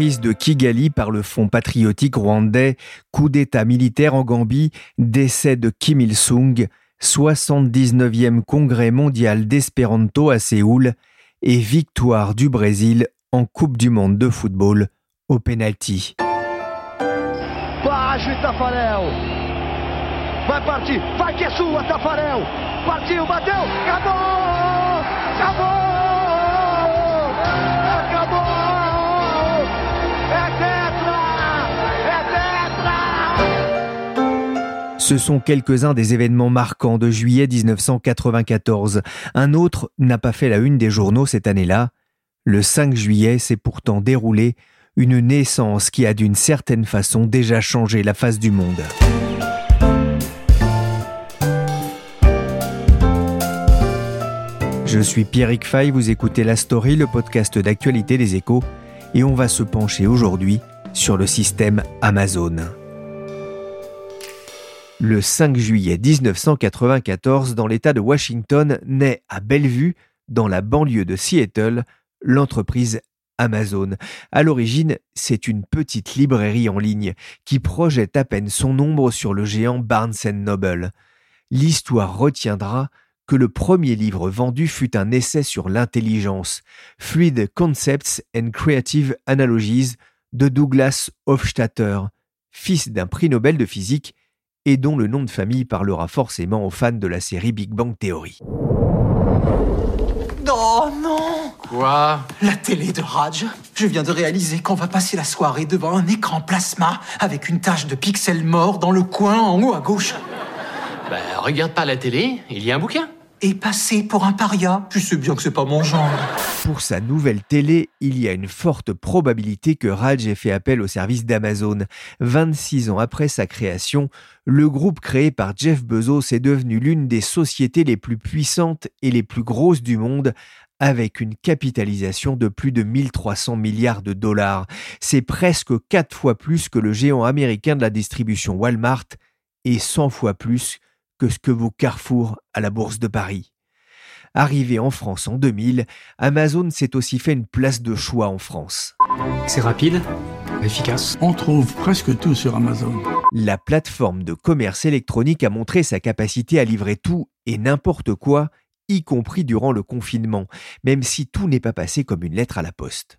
De Kigali par le Fonds patriotique rwandais, coup d'État militaire en Gambie, décès de Kim Il-sung, 79e congrès mondial d'espéranto à Séoul et victoire du Brésil en Coupe du monde de football au penalty. Ce sont quelques-uns des événements marquants de juillet 1994. Un autre n'a pas fait la une des journaux cette année-là. Le 5 juillet s'est pourtant déroulé une naissance qui a d'une certaine façon déjà changé la face du monde. Je suis Pierrick Fay, vous écoutez La Story, le podcast d'actualité des échos, et on va se pencher aujourd'hui sur le système Amazon. Le 5 juillet 1994, dans l'État de Washington, naît à Bellevue, dans la banlieue de Seattle, l'entreprise Amazon. À l'origine, c'est une petite librairie en ligne qui projette à peine son ombre sur le géant Barnes Noble. L'histoire retiendra que le premier livre vendu fut un essai sur l'intelligence, Fluid Concepts and Creative Analogies de Douglas Hofstadter, fils d'un prix Nobel de physique et dont le nom de famille parlera forcément aux fans de la série Big Bang Theory. Oh non Quoi? La télé de Raj. Je viens de réaliser qu'on va passer la soirée devant un écran plasma avec une tache de pixels morts dans le coin en haut à gauche. Ben, regarde pas la télé, il y a un bouquin. Et passer pour un paria. Tu sais bien que c'est pas mon genre. Pour sa nouvelle télé, il y a une forte probabilité que Raj ait fait appel au service d'Amazon. 26 ans après sa création, le groupe créé par Jeff Bezos est devenu l'une des sociétés les plus puissantes et les plus grosses du monde, avec une capitalisation de plus de 1300 milliards de dollars. C'est presque quatre fois plus que le géant américain de la distribution Walmart et 100 fois plus que ce que vaut Carrefour à la Bourse de Paris. Arrivé en France en 2000, Amazon s'est aussi fait une place de choix en France. C'est rapide, efficace. On trouve presque tout sur Amazon. La plateforme de commerce électronique a montré sa capacité à livrer tout et n'importe quoi, y compris durant le confinement, même si tout n'est pas passé comme une lettre à la poste.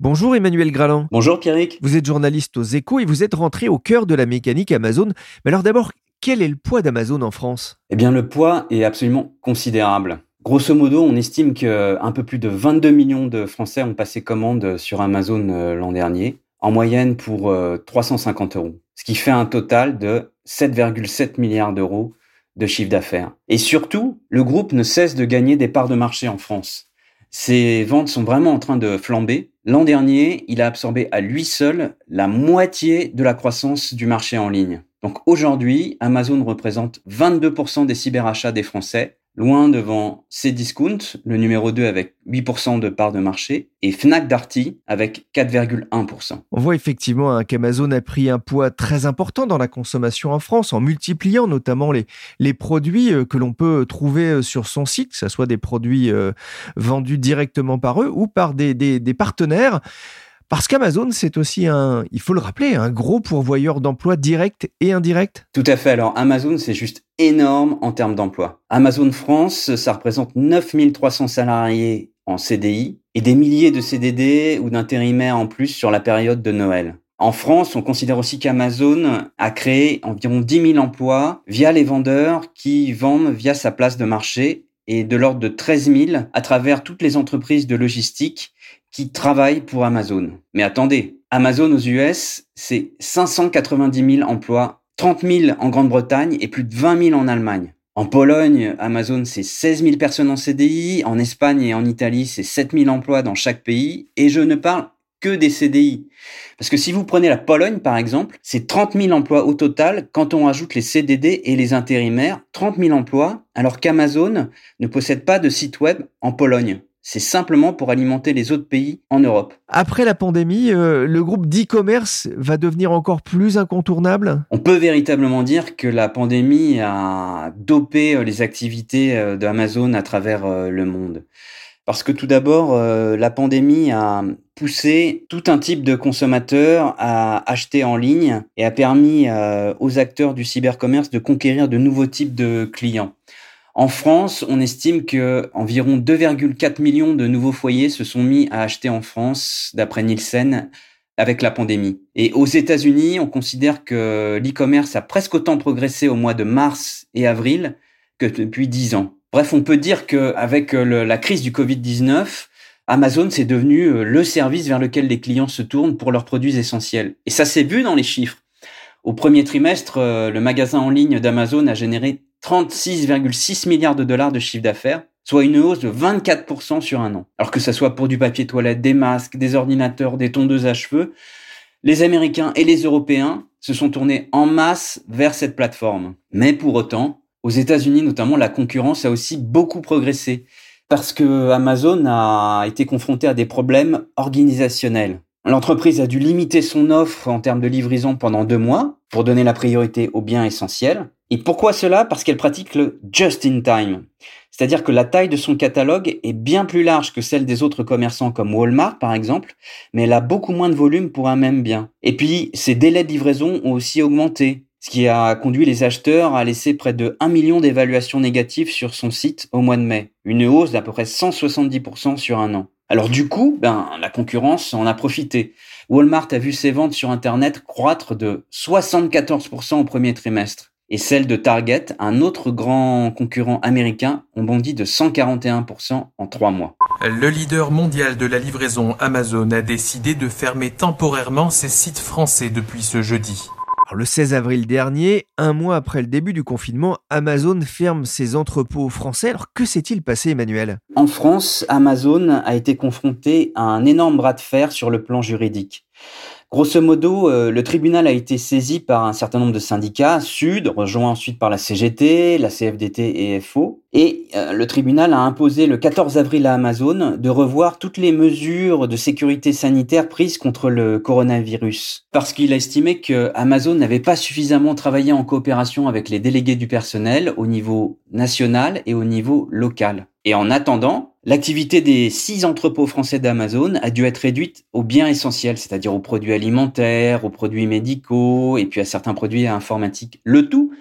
Bonjour Emmanuel Graland. Bonjour Pierrick. Vous êtes journaliste aux échos et vous êtes rentré au cœur de la mécanique Amazon. Mais alors d'abord, quel est le poids d'Amazon en France? Eh bien, le poids est absolument considérable. Grosso modo, on estime qu'un peu plus de 22 millions de Français ont passé commande sur Amazon euh, l'an dernier, en moyenne pour 350 euh, euros, ce qui fait un total de 7,7 milliards d'euros de chiffre d'affaires. Et surtout, le groupe ne cesse de gagner des parts de marché en France. Ses ventes sont vraiment en train de flamber. L'an dernier, il a absorbé à lui seul la moitié de la croissance du marché en ligne. Donc aujourd'hui, Amazon représente 22% des cyberachats des Français, loin devant Cdiscount, le numéro 2 avec 8% de part de marché, et Fnac Darty avec 4,1%. On voit effectivement hein, qu'Amazon a pris un poids très important dans la consommation en France, en multipliant notamment les, produits euh, que l'on peut trouver euh, sur son site, que ce soit des produits euh, vendus directement par eux ou par des partenaires. Parce qu'Amazon, c'est aussi un, il faut le rappeler, un gros pourvoyeur d'emplois directs et indirects. Tout à fait. Alors Amazon, c'est juste énorme en termes d'emplois. Amazon France, ça représente 9300 salariés en CDI et des milliers de CDD ou d'intérimaires en plus sur la période de Noël. En France, on considère aussi qu'Amazon a créé environ 10 000 emplois via les vendeurs qui vendent via sa place de marché et de l'ordre de 13 000 à travers toutes les entreprises de logistique qui travaillent pour Amazon. Mais attendez, Amazon aux US, c'est 590 000 emplois, 30 000 en Grande-Bretagne et plus de 20 000 en Allemagne. En Pologne, Amazon, c'est 16 000 personnes en CDI. En Espagne et en Italie, c'est 7 000 emplois dans chaque pays. Et je ne parle que des CDI. Parce que si vous prenez la Pologne, par exemple, c'est 30 000 emplois au total quand on ajoute les CDD et les intérimaires. 30 000 emplois, alors qu'Amazon ne possède pas de site web en Pologne. C'est simplement pour alimenter les autres pays en Europe. Après la pandémie, euh, le groupe d'e-commerce va devenir encore plus incontournable? On peut véritablement dire que la pandémie a dopé euh, les activités euh, d'Amazon à travers le monde. Parce que tout d'abord, la pandémie a poussé tout un type de consommateurs à acheter en ligne et a permis aux acteurs du cybercommerce de conquérir de nouveaux types de clients. En France, on estime que environ 2,4 millions de nouveaux foyers se sont mis à acheter en France, d'après Nielsen, avec la pandémie. Et aux États-Unis, on considère que l'e-commerce a presque autant progressé au mois de mars et avril que depuis 10 ans. Bref, on peut dire qu'avec la crise du Covid-19, Amazon, c'est devenu euh, le service vers lequel les clients se tournent pour leurs produits essentiels. Et ça s'est vu dans les chiffres. Au premier trimestre, euh, le magasin en ligne d'Amazon a généré 36,6 milliards de dollars de chiffre d'affaires, soit une hausse de 24% sur un an. Alors que ça soit pour du papier toilette, des masques, des ordinateurs, des tondeuses à cheveux, les Américains et les Européens se sont tournés en masse vers cette plateforme. Mais pour autant, aux États-Unis notamment, la concurrence a aussi beaucoup progressé parce que Amazon a été confronté à des problèmes organisationnels. L'entreprise a dû limiter son offre en termes de livraison pendant deux mois pour donner la priorité aux biens essentiels. Et pourquoi cela? Parce qu'elle pratique le just in time. C'est-à-dire que la taille de son catalogue est bien plus large que celle des autres commerçants comme Walmart par exemple, mais elle a beaucoup moins de volume pour un même bien. Et puis, ses délais de livraison ont aussi augmenté, ce qui a conduit les acheteurs à laisser près de 1 million d'évaluations négatives sur son site au mois de mai, une hausse d'à peu près 170% sur un an. Alors du coup, ben, la concurrence en a profité. Walmart a vu ses ventes sur Internet croître de 74% au premier trimestre et celles de Target, un autre grand concurrent américain, ont bondi de 141% en trois mois. Le leader mondial de la livraison Amazon a décidé de fermer temporairement ses sites français depuis ce jeudi. le 16 avril dernier, un mois après le début du confinement, Amazon ferme ses entrepôts français. Alors que s'est-il passé, Emmanuel? En France, Amazon a été confronté à un énorme bras de fer sur le plan juridique. Grosso modo, euh, le tribunal a été saisi par un certain nombre de syndicats, Sud, rejoint ensuite par la CGT, la CFDT et FO, et euh, le tribunal a imposé le 14 avril à Amazon de revoir toutes les mesures de sécurité sanitaire prises contre le coronavirus, parce qu'il a estimé que Amazon n'avait pas suffisamment travaillé en coopération avec les délégués du personnel au niveau national et au niveau local. Et en attendant, l'activité des six entrepôts français d'Amazon a dû être réduite aux biens essentiels, c'est-à-dire aux produits alimentaires, aux produits médicaux et puis à certains produits informatiques. Le tout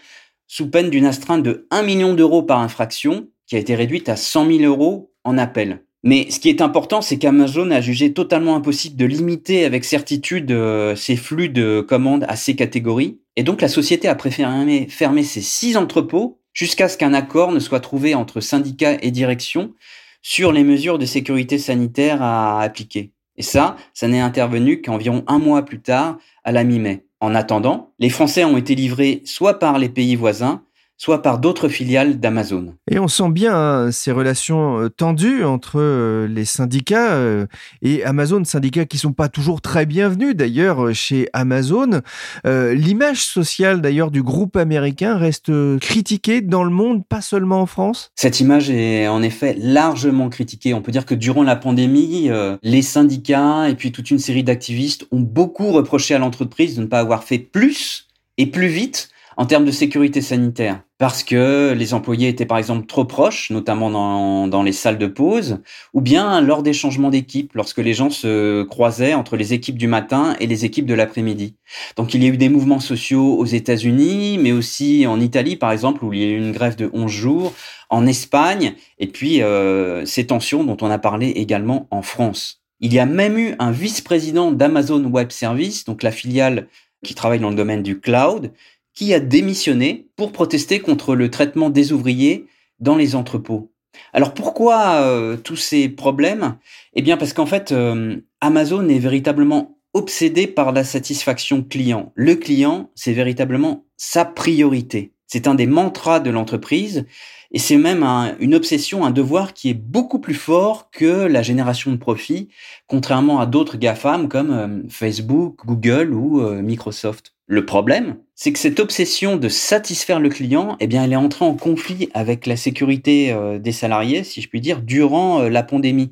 sous peine d'une astreinte de 1 million d'euros par infraction qui a été réduite à 100 000 euros en appel. Mais ce qui est important, c'est qu'Amazon a jugé totalement impossible de limiter avec certitude euh, ses flux de commandes à ces catégories. Et donc la société a préféré fermer ses six entrepôts jusqu'à ce qu'un accord ne soit trouvé entre syndicats et direction sur les mesures de sécurité sanitaire à appliquer. Et ça, ça n'est intervenu qu'environ un mois plus tard, à la mi-mai. En attendant, les Français ont été livrés soit par les pays voisins, soit par d'autres filiales d'Amazon. Et on sent bien hein, ces relations euh, tendues entre euh, les syndicats euh, et Amazon, syndicats qui sont pas toujours très bienvenus d'ailleurs chez Amazon. L'image sociale d'ailleurs du groupe américain reste critiquée dans le monde, pas seulement en France? Cette image est en effet largement critiquée. On peut dire que durant la pandémie, les syndicats et puis toute une série d'activistes ont beaucoup reproché à l'entreprise de ne pas avoir fait plus et plus vite en termes de sécurité sanitaire parce que les employés étaient par exemple trop proches, notamment dans, dans les salles de pause, ou bien lors des changements d'équipe, lorsque les gens se croisaient entre les équipes du matin et les équipes de l'après-midi. Donc il y a eu des mouvements sociaux aux États-Unis, mais aussi en Italie par exemple, où il y a eu une grève de 11 jours, en Espagne, et puis euh, ces tensions dont on a parlé également en France. Il y a même eu un vice-président d'Amazon Web Service, donc la filiale qui travaille dans le domaine du cloud, qui a démissionné pour protester contre le traitement des ouvriers dans les entrepôts. Alors pourquoi euh, tous ces problèmes? Eh bien parce qu'en fait, euh, Amazon est véritablement obsédé par la satisfaction client. Le client, c'est véritablement sa priorité. C'est un des mantras de l'entreprise et c'est même une obsession, un devoir qui est beaucoup plus fort que la génération de profit, contrairement à d'autres GAFAM comme euh, Facebook, Google ou euh, Microsoft. Le problème, c'est que cette obsession de satisfaire le client, eh bien, elle est entrée en conflit avec la sécurité euh, des salariés, si je puis dire, durant la pandémie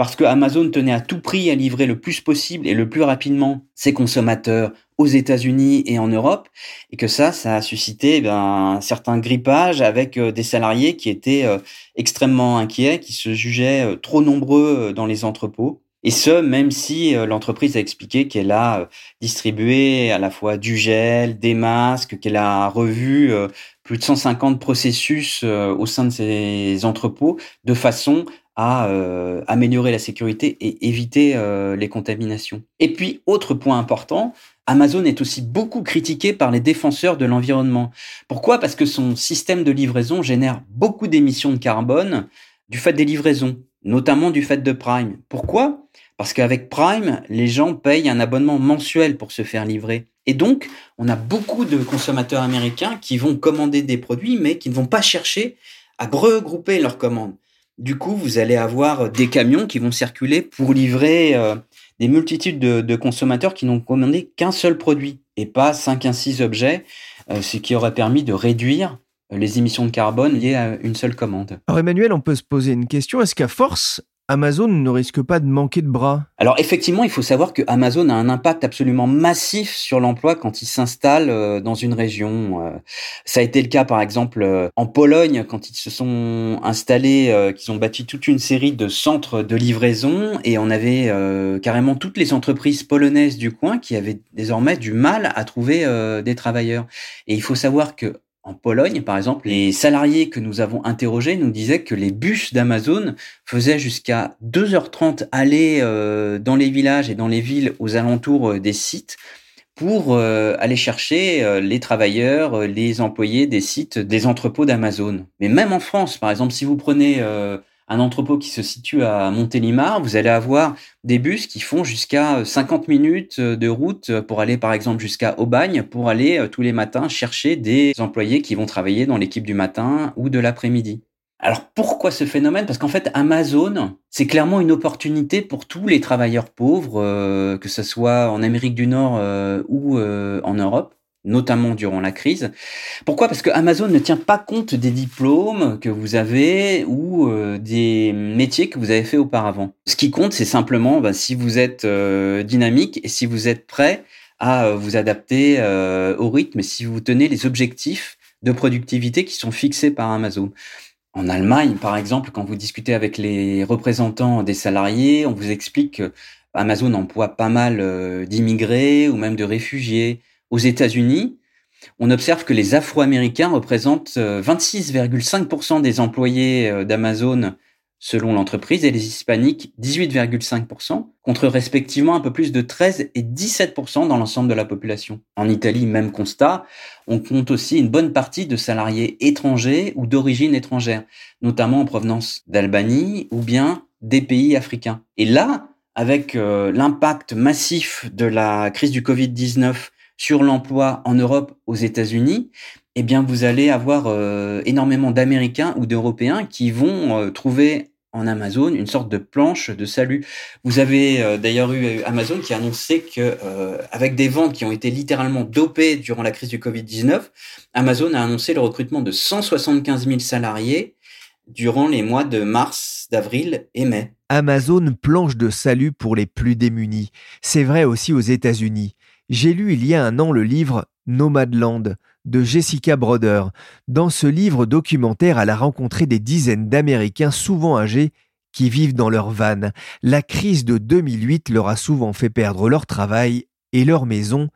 parce que Amazon tenait à tout prix à livrer le plus possible et le plus rapidement ses consommateurs aux États-Unis et en Europe, et que ça, ça a suscité eh un certain grippage avec euh, des salariés qui étaient euh, extrêmement inquiets, qui se jugeaient euh, trop nombreux dans les entrepôts. Et ce, même si l'entreprise a expliqué qu'elle a distribué à la fois du gel, des masques, qu'elle a revu plus de 150 processus au sein de ses entrepôts de façon euh, améliorer la sécurité et éviter euh, les contaminations. Et puis, autre point important, Amazon est aussi beaucoup critiqué par les défenseurs de l'environnement. Pourquoi? Parce que son système de livraison génère beaucoup d'émissions de carbone du fait des livraisons, notamment du fait de Prime. Pourquoi? Parce qu'avec Prime, les gens payent un abonnement mensuel pour se faire livrer. Et donc, on a beaucoup de consommateurs américains qui vont commander des produits, mais qui ne vont pas chercher à regrouper leurs commandes. Du coup, vous allez avoir des camions qui vont circuler pour livrer euh, des multitudes de, consommateurs qui n'ont commandé qu'un seul produit et pas 5 à 6 objets, euh, ce qui aurait permis de réduire les émissions de carbone liées à une seule commande. Alors Emmanuel, on peut se poser une question. Est-ce qu'à force, Amazon ne risque pas de manquer de bras Alors effectivement, il faut savoir que Amazon a un impact absolument massif sur l'emploi quand il s'installe euh, dans une région. Euh. Ça a été le cas par exemple euh, en Pologne quand ils se sont installés, qu'ils ont bâti toute une série de centres de livraison et on avait carrément toutes les entreprises polonaises du coin qui avaient désormais du mal à trouver des travailleurs. Et il faut savoir que en Pologne, par exemple, les salariés que nous avons interrogés nous disaient que les bus d'Amazon faisaient jusqu'à 2h30 aller euh, dans les villages et dans les villes aux alentours euh, des sites pour euh, aller chercher les travailleurs, les employés des sites des entrepôts d'Amazon. Mais même en France, par exemple, si vous prenez un entrepôt qui se situe à Montélimar, vous allez avoir des bus qui font jusqu'à 50 minutes de route pour aller par exemple jusqu'à Aubagne pour aller euh, tous les matins chercher des employés qui vont travailler dans l'équipe du matin ou de l'après-midi. Alors pourquoi ce phénomène? Parce qu'en fait Amazon, c'est clairement une opportunité pour tous les travailleurs pauvres, euh, que ce soit en Amérique du Nord euh, ou en Europe notamment durant la crise. Pourquoi? Parce que Amazon ne tient pas compte des diplômes que vous avez ou euh, des métiers que vous avez fait auparavant. Ce qui compte, c'est simplement bah, si vous êtes euh, dynamique et si vous êtes prêt à euh, vous adapter au rythme et si vous tenez les objectifs de productivité qui sont fixés par Amazon. En Allemagne, par exemple, quand vous discutez avec les représentants des salariés, on vous explique que Amazon emploie pas mal d'immigrés ou même de réfugiés aux États-Unis, on observe que les Afro-Américains représentent 26,5% euh, des employés euh, d'Amazon selon l'entreprise et les Hispaniques 18,5% contre respectivement un peu plus de 13 et 17% dans l'ensemble de la population. En Italie, même constat, on compte aussi une bonne partie de salariés étrangers ou d'origine étrangère, notamment en provenance d'Albanie ou bien des pays africains. Et là, avec euh, l'impact massif de la crise du Covid-19 sur l'emploi en Europe, aux États-Unis, eh bien, vous allez avoir euh, énormément d'Américains ou d'Européens qui vont euh, trouver en Amazon une sorte de planche de salut. Vous avez euh, d'ailleurs eu Amazon qui a annoncé que avec des ventes qui ont été littéralement dopées durant la crise du Covid-19, Amazon a annoncé le recrutement de 175 000 salariés durant les mois de mars, d'avril et mai. Amazon planche de salut pour les plus démunis. C'est vrai aussi aux États-Unis. J'ai lu il y a un an le livre Nomadland de Jessica Broder. Dans ce livre documentaire, elle a rencontré des dizaines d'Américains souvent âgés qui vivent dans leur van. La crise de 2008 leur a souvent fait perdre leur travail et leur maison,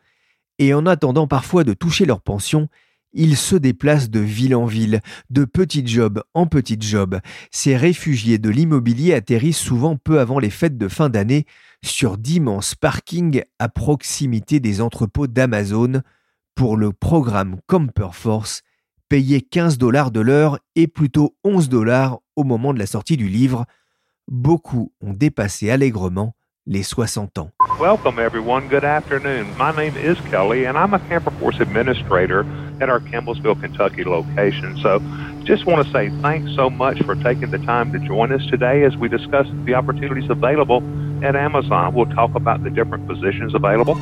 et en attendant parfois de toucher leur pension, ils se déplacent de ville en ville, de petit job en petit job. Ces réfugiés de l'immobilier atterrissent souvent peu avant les fêtes de fin d'année sur d'immenses parkings à proximité des entrepôts d'Amazon pour le programme Camper Force, payé 15 dollars de l'heure et plutôt 11 dollars au moment de la sortie du livre. Beaucoup ont dépassé allègrement les 60 ans. Welcome everyone. Good afternoon. My name is Kelly and I'm a Camper administrator at our Campbellsville, Kentucky location. So just want to say thanks so much for taking the time to join us today as we discuss the opportunities available at Amazon. We'll talk about the different positions available.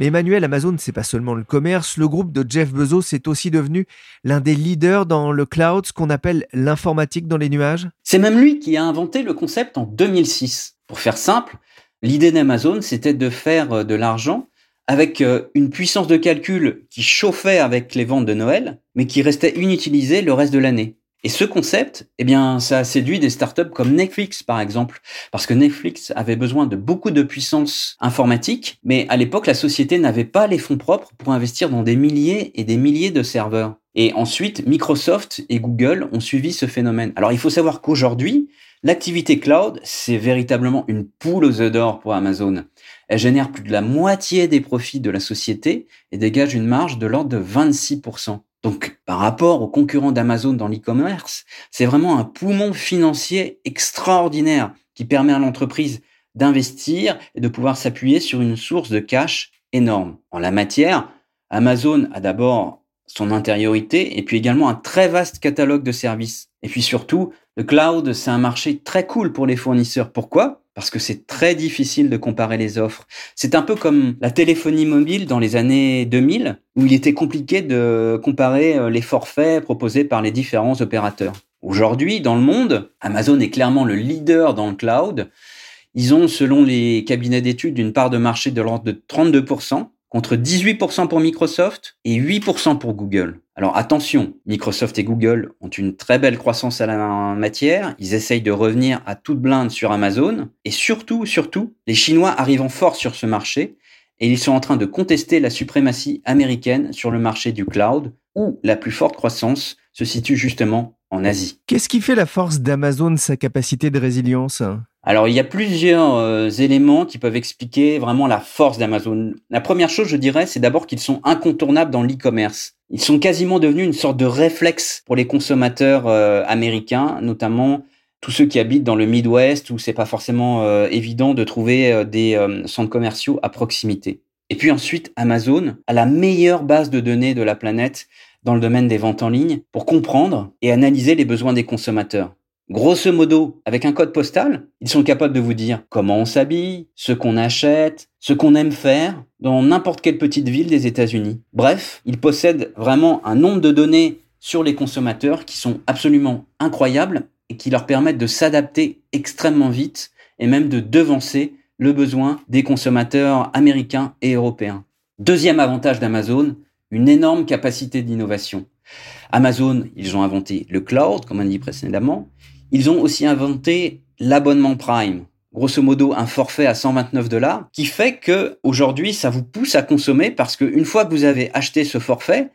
Mais Emmanuel, Amazon, c'est pas seulement le commerce. Le groupe de Jeff Bezos est aussi devenu l'un des leaders dans le cloud, ce qu'on appelle l'informatique dans les nuages. C'est même lui qui a inventé le concept en 2006. Pour faire simple, l'idée d'Amazon, c'était de faire euh, de l'argent avec euh, une puissance de calcul qui chauffait avec les ventes de Noël, mais qui restait inutilisée le reste de l'année. Et ce concept, eh bien, ça a séduit des startups comme Netflix, par exemple, parce que Netflix avait besoin de beaucoup de puissance informatique, mais à l'époque, la société n'avait pas les fonds propres pour investir dans des milliers et des milliers de serveurs. Et ensuite, Microsoft et Google ont suivi ce phénomène. Alors, il faut savoir qu'aujourd'hui, l'activité cloud, c'est véritablement une poule aux œufs d'or pour Amazon. Elle génère plus de la moitié des profits de la société et dégage une marge de l'ordre de 26%. Donc, par rapport aux concurrents d'Amazon dans l'e-commerce, c'est vraiment un poumon financier extraordinaire qui permet à l'entreprise d'investir et de pouvoir s'appuyer sur une source de cash énorme. En la matière, Amazon a d'abord son intériorité et puis également un très vaste catalogue de services. Et puis surtout, le cloud, c'est un marché très cool pour les fournisseurs. Pourquoi? Parce que c'est très difficile de comparer les offres. C'est un peu comme la téléphonie mobile dans les années 2000, où il était compliqué de comparer euh, les forfaits proposés par les différents opérateurs. Aujourd'hui, dans le monde, Amazon est clairement le leader dans le cloud. Ils ont, selon les cabinets d'études, une part de marché de l'ordre de 32%, contre 18% pour Microsoft et 8% pour Google. Alors attention, Microsoft et Google ont une très belle croissance à la matière, ils essayent de revenir à toute blinde sur Amazon, et surtout, surtout, les Chinois arrivent en force sur ce marché, et ils sont en train de contester la suprématie américaine sur le marché du cloud, où la plus forte croissance se situe justement en Asie. Qu'est-ce qui fait la force d'Amazon, sa capacité de résilience? Alors, il y a plusieurs euh, éléments qui peuvent expliquer vraiment la force d'Amazon. La première chose, je dirais, c'est d'abord qu'ils sont incontournables dans l'e-commerce. Ils sont quasiment devenus une sorte de réflexe pour les consommateurs euh, américains, notamment tous ceux qui habitent dans le Midwest où c'est pas forcément euh, évident de trouver des centres commerciaux à proximité. Et puis ensuite, Amazon a la meilleure base de données de la planète dans le domaine des ventes en ligne pour comprendre et analyser les besoins des consommateurs. Grosso modo, avec un code postal, ils sont capables de vous dire comment on s'habille, ce qu'on achète, ce qu'on aime faire dans n'importe quelle petite ville des États-Unis. Bref, ils possèdent vraiment un nombre de données sur les consommateurs qui sont absolument incroyables et qui leur permettent de s'adapter extrêmement vite et même de devancer le besoin des consommateurs américains et européens. Deuxième avantage d'Amazon, une énorme capacité d'innovation. Amazon, ils ont inventé le cloud, comme on dit précédemment, ils ont aussi inventé l'abonnement Prime. Grosso modo, un forfait à 129 dollars qui fait que aujourd'hui, ça vous pousse à consommer parce qu'une fois que vous avez acheté ce forfait,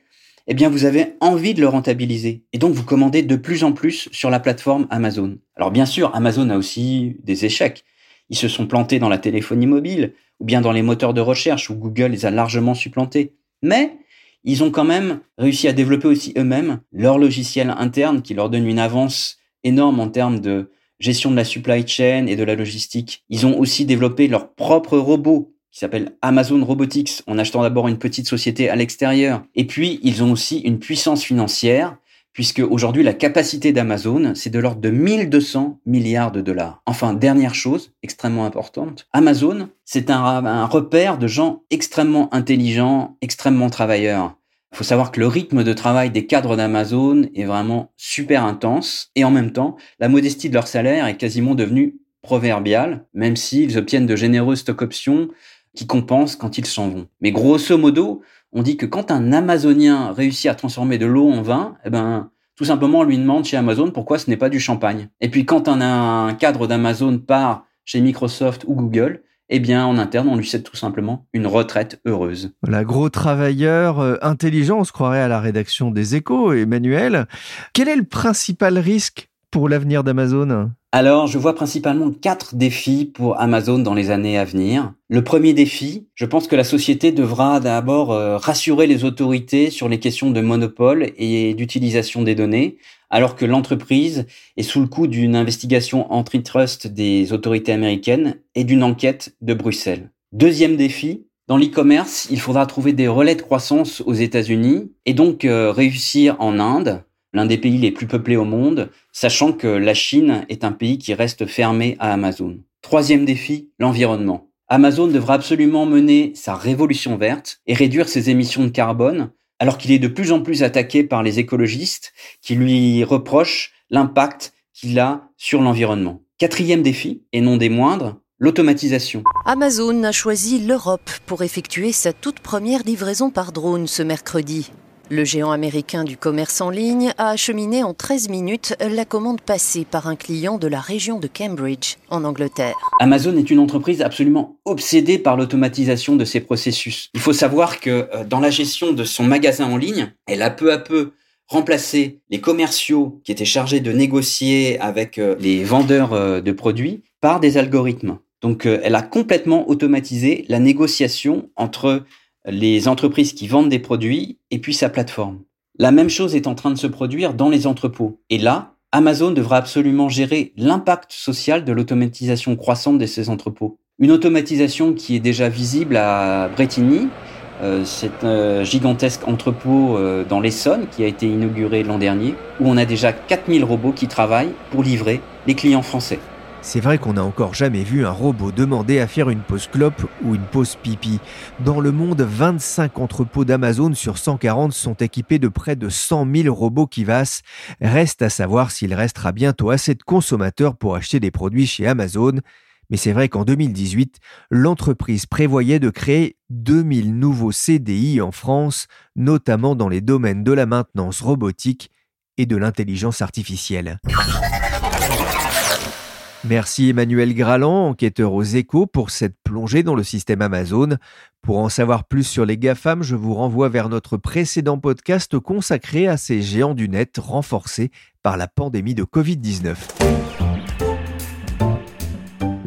eh bien, vous avez envie de le rentabiliser. Et donc, vous commandez de plus en plus sur la plateforme Amazon. Alors, bien sûr, Amazon a aussi des échecs. Ils se sont plantés dans la téléphonie mobile ou bien dans les moteurs de recherche où Google les a largement supplantés. Mais ils ont quand même réussi à développer aussi eux-mêmes leur logiciel interne qui leur donne une avance énorme en termes de gestion de la supply chain et de la logistique. Ils ont aussi développé leur propre robot qui s'appelle Amazon Robotics en achetant d'abord une petite société à l'extérieur. Et puis, ils ont aussi une puissance financière puisque aujourd'hui la capacité d'Amazon, c'est de l'ordre de 1200 milliards de dollars. Enfin, dernière chose extrêmement importante, Amazon, c'est un, un repère de gens extrêmement intelligents, extrêmement travailleurs. Il faut savoir que le rythme de travail des cadres d'Amazon est vraiment super intense et en même temps, la modestie de leur salaire est quasiment devenue proverbiale, même s'ils obtiennent de généreuses stock options qui compensent quand ils s'en vont. Mais grosso modo, on dit que quand un Amazonien réussit à transformer de l'eau en vin, eh ben, tout simplement, on lui demande chez Amazon pourquoi ce n'est pas du champagne. Et puis quand un, un cadre d'Amazon part chez Microsoft ou Google, eh bien, en interne, on lui cède tout simplement une retraite heureuse. Voilà, gros travailleur euh, intelligent, on se croirait à la rédaction des échos, Emmanuel. Quel est le principal risque pour l'avenir d'Amazon? Alors, je vois principalement quatre défis pour Amazon dans les années à venir. Le premier défi, je pense que la société devra d'abord euh, rassurer les autorités sur les questions de monopole et d'utilisation des données, alors que l'entreprise est sous le coup d'une investigation antitrust des autorités américaines et d'une enquête de Bruxelles. Deuxième défi, Dans l'e-commerce, il faudra trouver des relais de croissance aux États-Unis et donc euh, réussir en Inde, l'un des pays les plus peuplés au monde, sachant que la Chine est un pays qui reste fermé à Amazon. Troisième défi, l'environnement. Amazon devra absolument mener sa révolution verte et réduire ses émissions de carbone, alors qu'il est de plus en plus attaqué par les écologistes qui lui reprochent l'impact qu'il a sur l'environnement. Quatrième défi, et non des moindres, l'automatisation. Amazon a choisi l'Europe pour effectuer sa toute première livraison par drone ce mercredi. Le géant américain du commerce en ligne a acheminé en 13 minutes la commande passée par un client de la région de Cambridge, en Angleterre. Amazon est une entreprise absolument obsédée par l'automatisation de ses processus. Il faut savoir que euh, dans la gestion de son magasin en ligne, elle a peu à peu remplacé les commerciaux qui étaient chargés de négocier avec euh, les vendeurs euh, de produits par des algorithmes. Donc elle a complètement automatisé la négociation entre les entreprises qui vendent des produits et puis sa plateforme. La même chose est en train de se produire dans les entrepôts. Et là, Amazon devra absolument gérer l'impact social de l'automatisation croissante de ces entrepôts. Une automatisation qui est déjà visible à Bretigny, euh, c'est un gigantesque entrepôt euh, dans l'Essonne qui a été inauguré l'an dernier, où on a déjà 4000 robots qui travaillent pour livrer les clients français. C'est vrai qu'on n'a encore jamais vu un robot demander à faire une pause clope ou une pause pipi. Dans le monde, 25 entrepôts d'Amazon sur 140 sont équipés de près de 100 000 robots qui vassent. Reste à savoir s'il restera bientôt assez de consommateurs pour acheter des produits chez Amazon. Mais c'est vrai qu'en 2018, l'entreprise prévoyait de créer 2000 nouveaux CDI en France, notamment dans les domaines de la maintenance robotique et de l'intelligence artificielle. Merci Emmanuel Graland, enquêteur aux échos, pour cette plongée dans le système Amazon. Pour en savoir plus sur les GAFAM, je vous renvoie vers notre précédent podcast consacré à ces géants du net renforcés par la pandémie de Covid-19.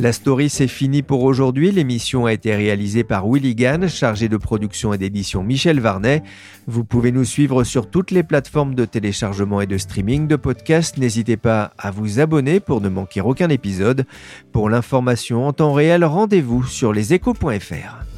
La story, c'est fini pour aujourd'hui. L'émission a été réalisée par Willy Gann, chargé de production et d'édition Michel Varnet. Vous pouvez nous suivre sur toutes les plateformes de téléchargement et de streaming de podcasts. N'hésitez pas à vous abonner pour ne manquer aucun épisode. Pour l'information en temps réel, rendez-vous sur leséchos.fr.